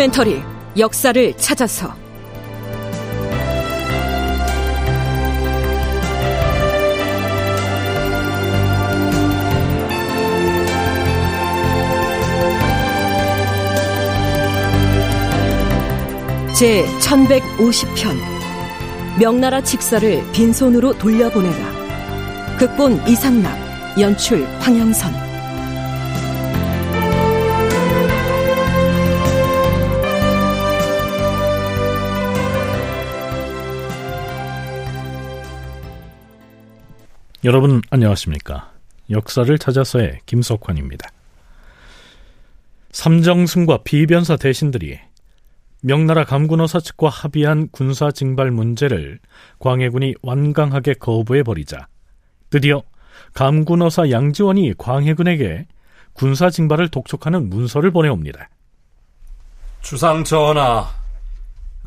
다큐멘터리 역사를 찾아서. 제 1150편. 명나라 직사를 빈손으로 돌려보내라. 극본 이상락 연출 황영선 여러분 안녕하십니까? 역사를 찾아서의 김석환입니다. 삼정승과 비변사 대신들이 명나라 감군어사 측과 합의한 군사 징발 문제를 광해군이 완강하게 거부해 버리자 드디어 감군어사 양지원이 광해군에게 군사 징발을 독촉하는 문서를 보내옵니다. 주상 전하,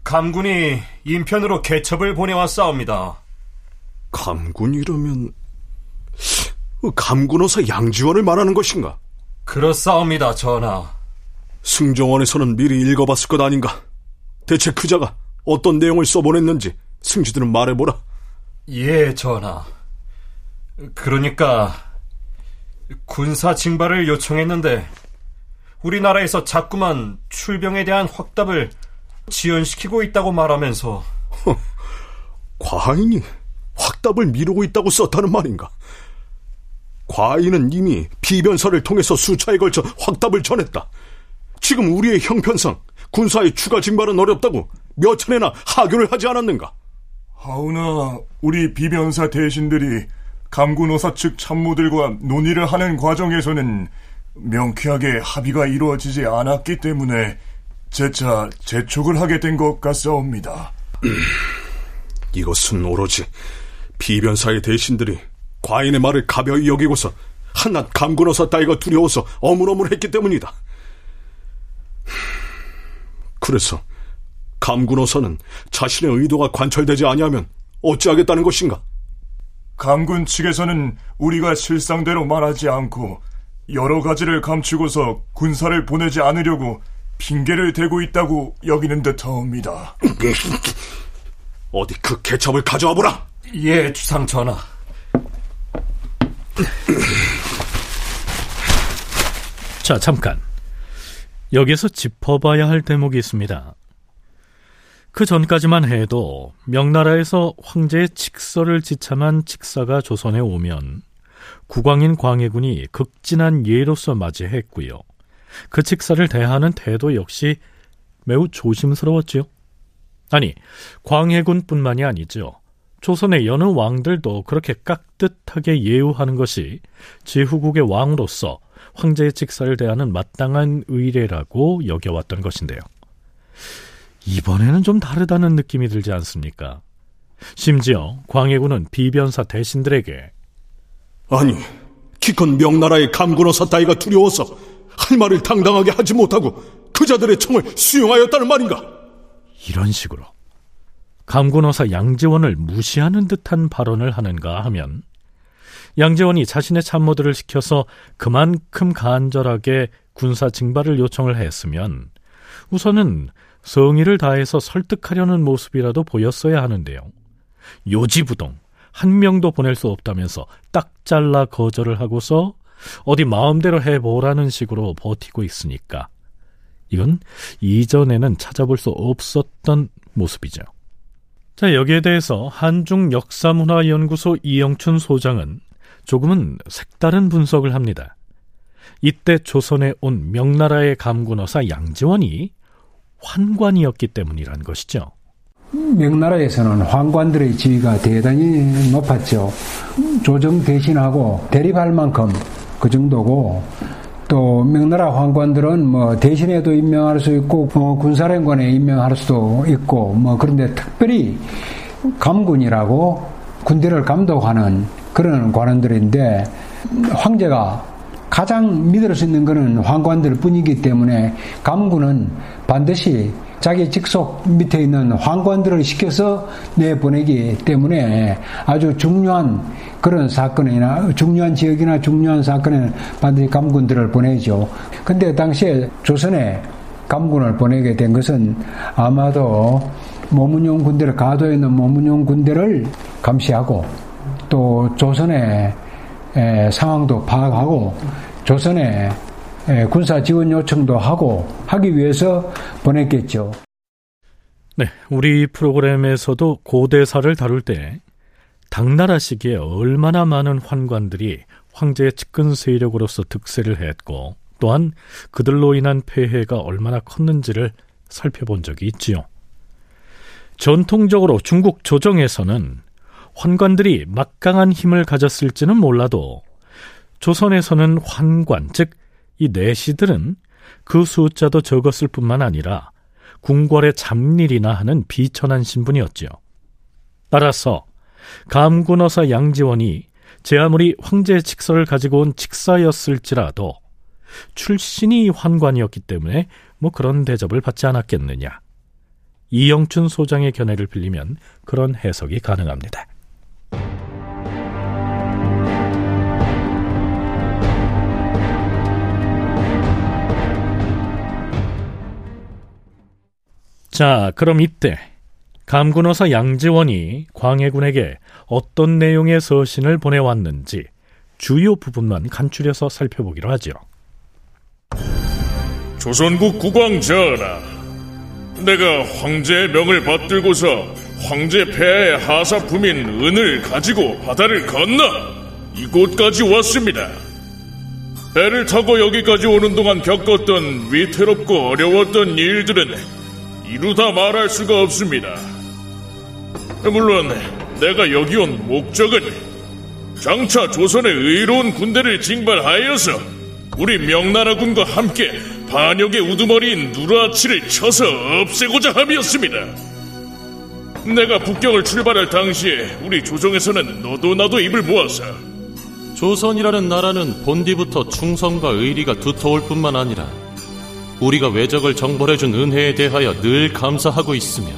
감군이 인편으로 개첩을 보내왔사옵니다. 감군이라면 감군어사 양지원을 말하는 것인가? 그렇사옵니다, 전하. 승정원에서는 미리 읽어봤을 것 아닌가? 대체 그자가 어떤 내용을 써보냈는지 승지들은 말해보라. 예, 전하. 그러니까 군사 징발을 요청했는데 우리나라에서 자꾸만 출병에 대한 확답을 지연시키고 있다고 말하면서 과인이 확답을 미루고 있다고 썼다는 말인가? 과인은 이미 비변사를 통해서 수차에 걸쳐 확답을 전했다. 지금 우리의 형편상 군사의 추가 징발은 어렵다고 몇 차례나 하교를 하지 않았는가? 하오나 우리 비변사 대신들이 감군호사 측 참모들과 논의를 하는 과정에서는 명쾌하게 합의가 이루어지지 않았기 때문에 재차 재촉을 하게 된 것 같사옵니다. 이것은 오로지 비변사의 대신들이 과인의 말을 가벼이 여기고서 한낱 감군어사 따위가 두려워서 어물어물했기 때문이다. 그래서 감군어사는 자신의 의도가 관철되지 아니하면 어찌하겠다는 것인가? 감군 측에서는 우리가 실상대로 말하지 않고 여러 가지를 감추고서 군사를 보내지 않으려고 핑계를 대고 있다고 여기는 듯하옵니다. 어디 그 개첩을 가져와 보라. 예, 주상 전하. 자, 잠깐. 여기서 짚어봐야 할 대목이 있습니다. 그 전까지만 해도 명나라에서 황제의 직서를 지참한 직사가 조선에 오면 국왕인 광해군이 극진한 예로서 맞이했고요. 그 직사를 대하는 태도 역시 매우 조심스러웠지요. 아니, 광해군뿐만이 아니죠. 조선의 여느 왕들도 그렇게 깍듯하게 예우하는 것이 제후국의 왕으로서 황제의 직사를 대하는 마땅한 의례라고 여겨왔던 것인데요. 이번에는 좀 다르다는 느낌이 들지 않습니까? 심지어 광해군은 비변사 대신들에게 아니 기껏 명나라의 감군어사 따위가 두려워서 할 말을 당당하게 하지 못하고 그자들의 청을 수용하였다는 말인가? 이런 식으로 감군어사 양재원을 무시하는 듯한 발언을 하는가 하면 양재원이 자신의 참모들을 시켜서 그만큼 간절하게 군사 징발을 요청을 했으면 우선은 성의를 다해서 설득하려는 모습이라도 보였어야 하는데요. 요지부동 한 명도 보낼 수 없다면서 딱 잘라 거절을 하고서 어디 마음대로 해보라는 식으로 버티고 있으니까 이건 이전에는 찾아볼 수 없었던 모습이죠. 자, 여기에 대해서 한중 역사문화연구소 이영춘 소장은 조금은 색다른 분석을 합니다. 이때 조선에 온 명나라의 감군어사 양지원이 환관이었기 때문이란 것이죠. 명나라에서는 환관들의 지위가 대단히 높았죠. 조정 대신하고 대립할 만큼 그 정도고 또 명나라 황관들은 뭐 대신에도 임명할 수 있고 어, 군사령관에 임명할 수도 있고 뭐 그런데 특별히 감군이라고 군대를 감독하는 그런 관원들인데 황제가 가장 믿을 수 있는 것은 황관들 뿐이기 때문에 감군은 반드시 자기 직속 밑에 있는 황관들을 시켜서 내보내기 때문에 아주 중요한 그런 사건이나 중요한 지역이나 중요한 사건에는 반드시 감군들을 보내죠. 근데 당시에 조선에 감군을 보내게 된 것은 아마도 모문용 군대를 가도에 있는 모문용 군대를 감시하고 또 조선의 상황도 파악하고 조선의 군사 지원 요청도 하고 하기 위해서 보냈겠죠. 네, 우리 프로그램에서도 고대사를 다룰 때 당나라 시기에 얼마나 많은 환관들이 황제의 측근 세력으로서 득세를 했고 또한 그들로 인한 폐해가 얼마나 컸는지를 살펴본 적이 있지요. 전통적으로 중국 조정에서는 환관들이 막강한 힘을 가졌을지는 몰라도 조선에서는 환관, 즉 이 내시들은 그 숫자도 적었을 뿐만 아니라 궁궐의 잡일이나 하는 비천한 신분이었지요. 따라서 감군어사 양지원이 제 아무리 황제의 칙서를 가지고 온 칙사였을지라도 출신이 환관이었기 때문에 뭐 그런 대접을 받지 않았겠느냐. 이영춘 소장의 견해를 빌리면 그런 해석이 가능합니다. 자, 그럼 이때 감군어사 양지원이 광해군에게 어떤 내용의 서신을 보내왔는지 주요 부분만 간추려서 살펴보기로 하죠. 조선국 국왕 전하, 내가 황제의 명을 받들고서 황제 폐하의 하사품인 은을 가지고 바다를 건너 이곳까지 왔습니다. 배를 타고 여기까지 오는 동안 겪었던 위태롭고 어려웠던 일들은 이루다 말할 수가 없습니다. 물론 내가 여기 온 목적은 장차 조선의 의로운 군대를 징발하여서 우리 명나라군과 함께 반역의 우두머리인 누라치를 쳐서 없애고자 함이었습니다. 내가 북경을 출발할 당시에 우리 조정에서는 너도 나도 입을 모아서 조선이라는 나라는 본디부터 충성과 의리가 두터울 뿐만 아니라 우리가 외적을 정벌해준 은혜에 대하여 늘 감사하고 있으며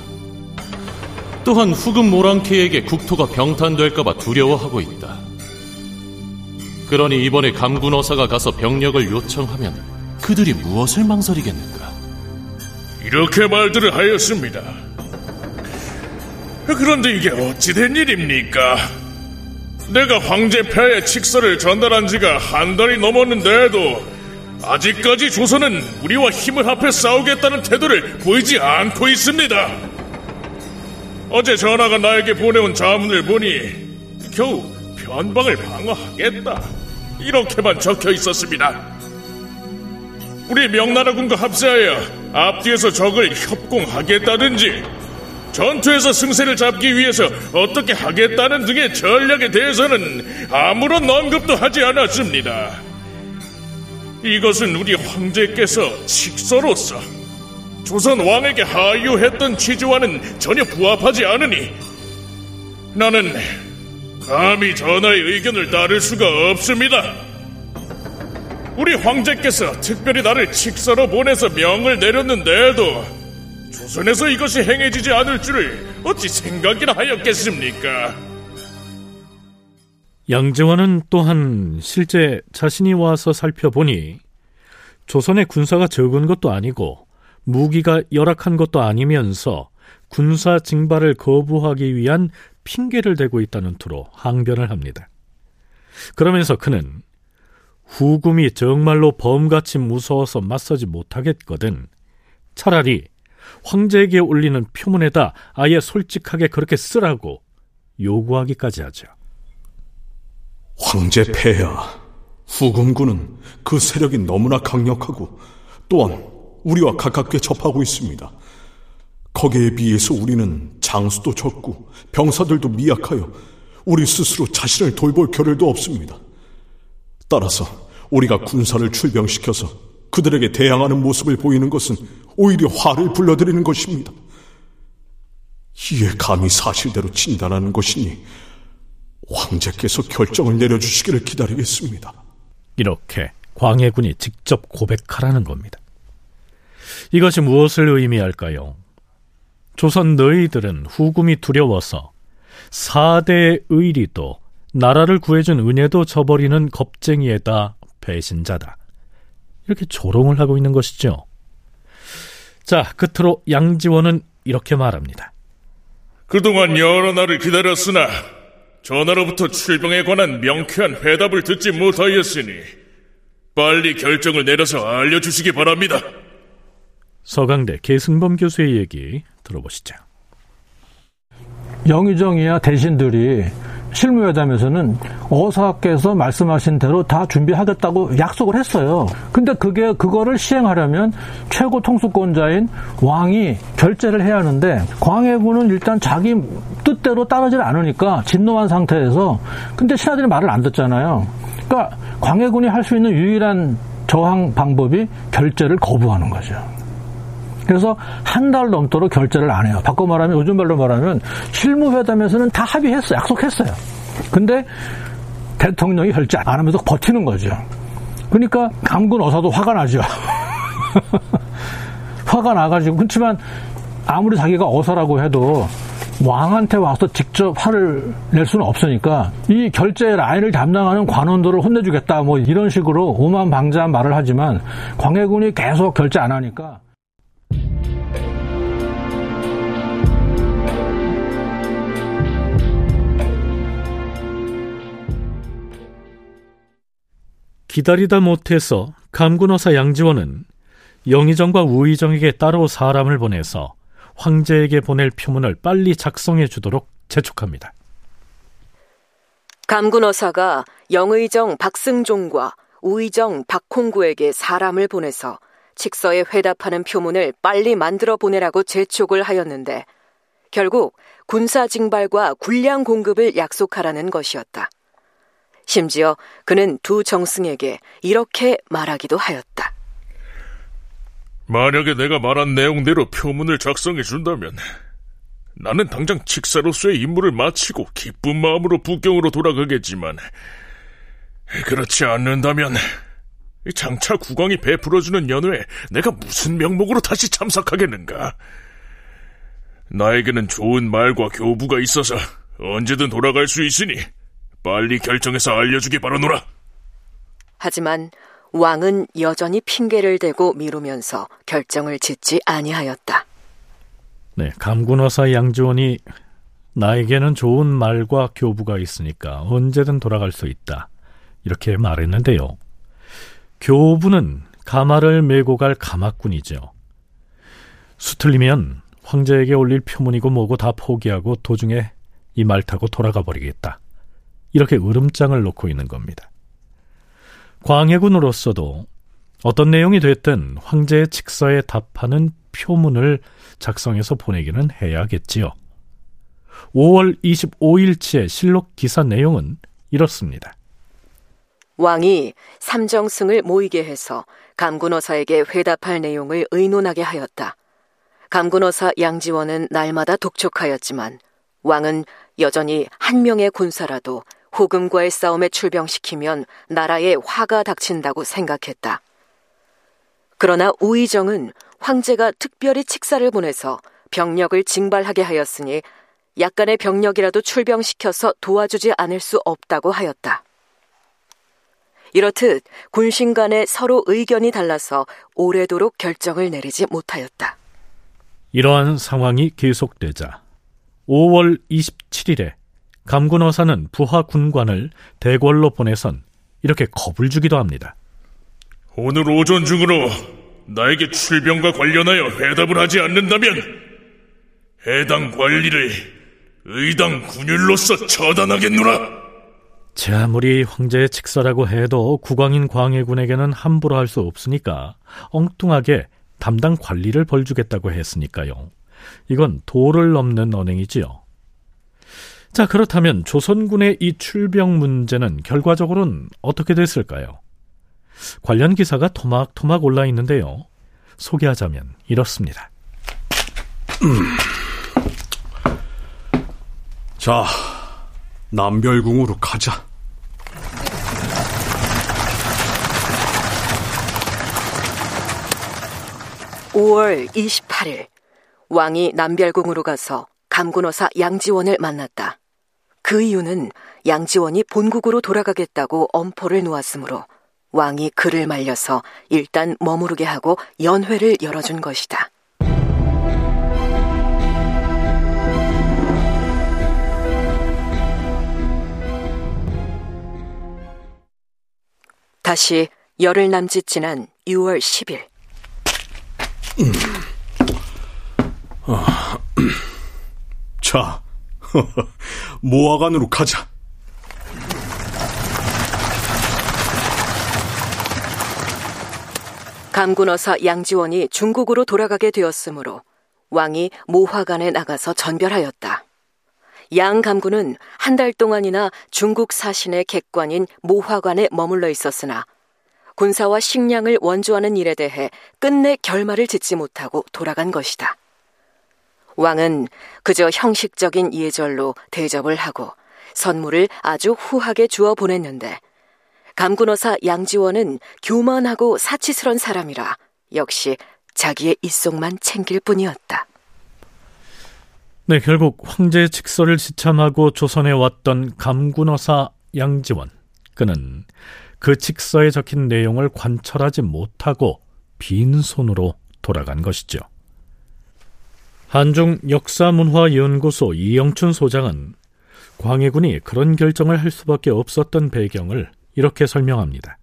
또한 후금 모랑케에게 국토가 병탄될까봐 두려워하고 있다. 그러니 이번에 감군 어사가 가서 병력을 요청하면 그들이 무엇을 망설이겠는가? 이렇게 말들을 하였습니다. 그런데 이게 어찌된 일입니까? 내가 황제 폐하의 칙서를 전달한 지가 한 달이 넘었는데도 아직까지 조선은 우리와 힘을 합해 싸우겠다는 태도를 보이지 않고 있습니다. 어제 전하가 나에게 보내온 자문을 보니 겨우 변방을 방어하겠다 이렇게만 적혀 있었습니다. 우리 명나라군과 합세하여 앞뒤에서 적을 협공하겠다든지 전투에서 승세를 잡기 위해서 어떻게 하겠다는 등의 전략에 대해서는 아무런 언급도 하지 않았습니다. 이것은 우리 황제께서 직서로서 조선 왕에게 하유했던 취지와는 전혀 부합하지 않으니 나는 감히 전하의 의견을 따를 수가 없습니다. 우리 황제께서 특별히 나를 직서로 보내서 명을 내렸는데도 조선에서 이것이 행해지지 않을 줄을 어찌 생각이나 하였겠습니까? 양재원은 또한 실제 자신이 와서 살펴보니 조선의 군사가 적은 것도 아니고 무기가 열악한 것도 아니면서 군사 징발을 거부하기 위한 핑계를 대고 있다는 투로 항변을 합니다. 그러면서 그는 후금이 정말로 범같이 무서워서 맞서지 못하겠거든 차라리 황제에게 올리는 표문에다 아예 솔직하게 그렇게 쓰라고 요구하기까지 하죠. 황제 폐하, 후금군은 그 세력이 너무나 강력하고 또한 우리와 가깝게 접하고 있습니다. 거기에 비해서 우리는 장수도 적고 병사들도 미약하여 우리 스스로 자신을 돌볼 겨를도 없습니다. 따라서 우리가 군사를 출병시켜서 그들에게 대항하는 모습을 보이는 것은 오히려 화를 불러들이는 것입니다. 이에 감히 사실대로 진단하는 것이니 황제께서 결정을 내려주시기를 기다리겠습니다. 이렇게 광해군이 직접 고백하라는 겁니다. 이것이 무엇을 의미할까요? 조선 너희들은 후금이 두려워서 사대의 의리도 나라를 구해준 은혜도 저버리는 겁쟁이에다 배신자다. 이렇게 조롱을 하고 있는 것이죠. 자, 끝으로 양지원은 이렇게 말합니다. 그동안 여러 날을 기다렸으나 전하로부터 출병에 관한 명쾌한 회답을 듣지 못하였으니 빨리 결정을 내려서 알려주시기 바랍니다. 서강대 계승범 교수의 얘기 들어보시죠. 영의정이야 대신들이 실무회담에서는 어사께서 말씀하신 대로 다 준비하겠다고 약속을 했어요. 근데 그게 그거를 시행하려면 최고 통수권자인 왕이 결재를 해야 하는데 광해군은 일단 자기 뜻대로 따르질 않으니까 진노한 상태에서 근데 신하들이 말을 안 듣잖아요. 그러니까 광해군이 할 수 있는 유일한 저항 방법이 결재를 거부하는 거죠. 그래서 한 달 넘도록 결제를 안 해요. 바꿔 말하면 요즘 말로 말하면 실무회담에서는 다 합의했어요. 약속했어요. 근데 대통령이 결제 안 하면서 버티는 거죠. 그러니까 감군 어사도 화가 나죠. 화가 나가지고 그렇지만 아무리 자기가 어사라고 해도 왕한테 와서 직접 화를 낼 수는 없으니까 이 결제 라인을 담당하는 관원들을 혼내주겠다 뭐 이런 식으로 오만방자한 말을 하지만 광해군이 계속 결제 안 하니까 기다리다 못해서 감군어사 양지원은 영의정과 우의정에게 따로 사람을 보내서 황제에게 보낼 표문을 빨리 작성해 주도록 재촉합니다. 감군어사가 영의정 박승종과 우의정 박홍구에게 사람을 보내서 칙서에 회답하는 표문을 빨리 만들어 보내라고 재촉을 하였는데 결국 군사 징발과 군량 공급을 약속하라는 것이었다. 심지어 그는 두 정승에게 이렇게 말하기도 하였다. 만약에 내가 말한 내용대로 표문을 작성해 준다면 나는 당장 직사로서의 임무를 마치고 기쁜 마음으로 북경으로 돌아가겠지만 그렇지 않는다면 장차 국왕이 베풀어주는 연회에 내가 무슨 명목으로 다시 참석하겠는가? 나에게는 좋은 말과 교부가 있어서 언제든 돌아갈 수 있으니 빨리 결정해서 알려주기 바라노라. 하지만 왕은 여전히 핑계를 대고 미루면서 결정을 짓지 아니하였다. 네, 감군어사 양지원이 나에게는 좋은 말과 교부가 있으니까 언제든 돌아갈 수 있다. 이렇게 말했는데요. 교부는 가마를 메고 갈 가마꾼이죠. 수틀리면 황제에게 올릴 표문이고 뭐고 다 포기하고 도중에 이 말 타고 돌아가 버리겠다. 이렇게 으름장을 놓고 있는 겁니다. 광해군으로서도 어떤 내용이 됐든 황제의 칙서에 답하는 표문을 작성해서 보내기는 해야겠지요. 5월 25일치의 실록 기사 내용은 이렇습니다. 왕이 삼정승을 모이게 해서 감군어사에게 회답할 내용을 의논하게 하였다. 감군어사 양지원은 날마다 독촉하였지만 왕은 여전히 한 명의 군사라도 호금과의 싸움에 출병시키면 나라에 화가 닥친다고 생각했다. 그러나 우의정은 황제가 특별히 칙사를 보내서 병력을 징발하게 하였으니 약간의 병력이라도 출병시켜서 도와주지 않을 수 없다고 하였다. 이렇듯 군신 간에 서로 의견이 달라서 오래도록 결정을 내리지 못하였다. 이러한 상황이 계속되자 5월 27일에 감군어사는 부하 군관을 대궐로 보내선 이렇게 겁을 주기도 합니다. 오늘 오전 중으로 나에게 출병과 관련하여 회답을 하지 않는다면 해당 관리를 의당 군율로서 처단하겠노라. 제 아무리 황제의 칙서라고 해도 국왕인 광해군에게는 함부로 할 수 없으니까 엉뚱하게 담당 관리를 벌주겠다고 했으니까요. 이건 도를 넘는 언행이지요. 자, 그렇다면 조선군의 이 출병 문제는 결과적으로는 어떻게 됐을까요? 관련 기사가 토막토막 올라 있는데요. 소개하자면 이렇습니다. 음. 자, 남별궁으로 가자. (5월 28일) 왕이 남별궁으로 가서 감군어사 양지원을 만났다. 그 이유는 양지원이 본국으로 돌아가겠다고 엄포를 놓았으므로 왕이 그를 말려서 일단 머무르게 하고 연회를 열어준 것이다. 다시 열흘 남짓 지난 6월 10일. 음. 어, 자, 모아관으로 가자. 감군어사 양지원이 중국으로 돌아가게 되었으므로 왕이 모화관에 나가서 전별하였다. 양 감군은 한 달 동안이나 중국 사신의 객관인 모화관에 머물러 있었으나 군사와 식량을 원조하는 일에 대해 끝내 결말을 짓지 못하고 돌아간 것이다. 왕은 그저 형식적인 예절로 대접을 하고 선물을 아주 후하게 주어 보냈는데 감군어사 양지원은 교만하고 사치스런 사람이라 역시 자기의 입속만 챙길 뿐이었다. 네, 결국 황제의 직서를 지참하고 조선에 왔던 감군어사 양지원. 그는 그 직서에 적힌 내용을 관철하지 못하고 빈손으로 돌아간 것이죠. 한중 역사문화연구소 이영춘 소장은 광해군이 그런 결정을 할 수밖에 없었던 배경을 이렇게 설명합니다.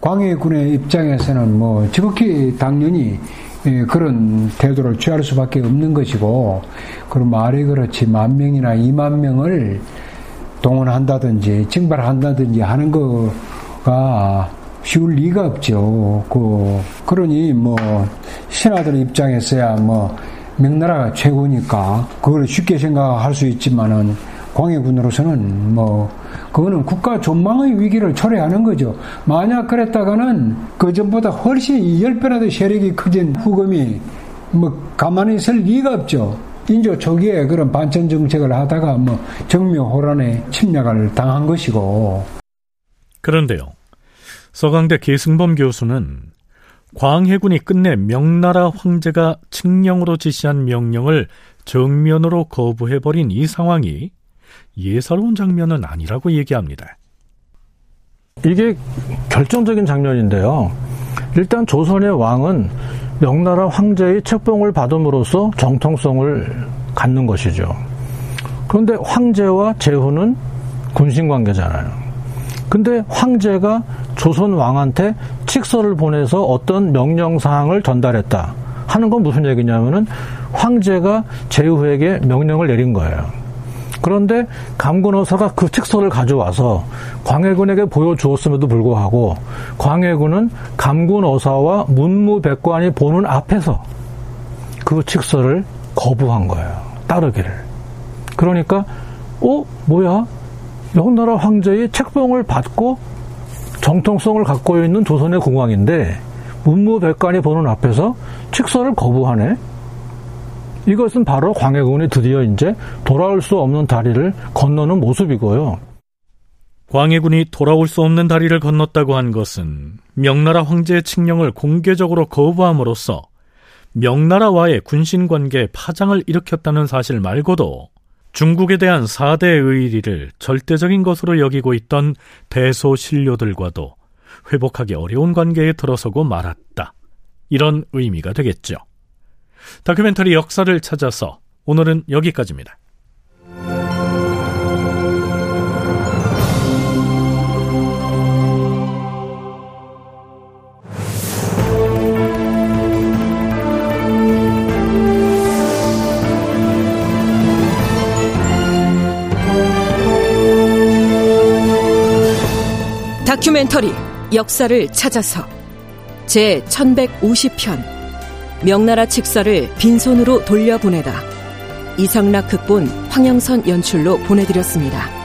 광해군의 입장에서는 뭐 지극히 당연히 예, 그런 태도를 취할 수밖에 없는 것이고 그런 말이 그렇지 만 명이나 이만 명을 동원한다든지 징발한다든지 하는 거가 쉬울 리가 없죠. 그 그러니 뭐 신하들 입장에서야 뭐 명나라가 최고니까 그걸 쉽게 생각할 수 있지만은 광해군으로서는 뭐 그거는 국가 존망의 위기를 초래하는 거죠. 만약 그랬다가는 그 전보다 훨씬 10배나 더 세력이 커진 후금이 뭐 가만히 있을 리가 없죠. 인조 초기에 그런 반천 정책을 하다가 뭐 정묘호란에 침략을 당한 것이고. 그런데요. 서강대 계승범 교수는 광해군이 끝내 명나라 황제가 칙령으로 지시한 명령을 정면으로 거부해버린 이 상황이 예사로운 장면은 아니라고 얘기합니다. 이게 결정적인 장면인데요. 일단 조선의 왕은 명나라 황제의 책봉을 받음으로써 정통성을 갖는 것이죠. 그런데 황제와 제후는 군신 관계잖아요. 근데 황제가 조선 왕한테 칙서를 보내서 어떤 명령 사항을 전달했다 하는 건 무슨 얘기냐면은 황제가 제후에게 명령을 내린 거예요. 그런데 감군어사가 그 칙서를 가져와서 광해군에게 보여주었음에도 불구하고 광해군은 감군어사와 문무백관이 보는 앞에서 그 칙서를 거부한 거예요. 따르기를. 그러니까 어 뭐야? 명나라 황제의 책봉을 받고 정통성을 갖고 있는 조선의 국왕인데 문무백관이 보는 앞에서 칙서를 거부하네. 이것은 바로 광해군이 드디어 이제 돌아올 수 없는 다리를 건너는 모습이고요. 광해군이 돌아올 수 없는 다리를 건넜다고 한 것은 명나라 황제의 칙령을 공개적으로 거부함으로써 명나라와의 군신 관계에 파장을 일으켰다는 사실 말고도 중국에 대한 사대 의리를 절대적인 것으로 여기고 있던 대소신료들과도 회복하기 어려운 관계에 들어서고 말았다. 이런 의미가 되겠죠. 다큐멘터리 역사를 찾아서 오늘은 여기까지입니다. 다큐멘터리 역사를 찾아서 제 1150편 명나라 칙사를 빈손으로 돌려보내다. 이상락 극본 황영선 연출로 보내드렸습니다.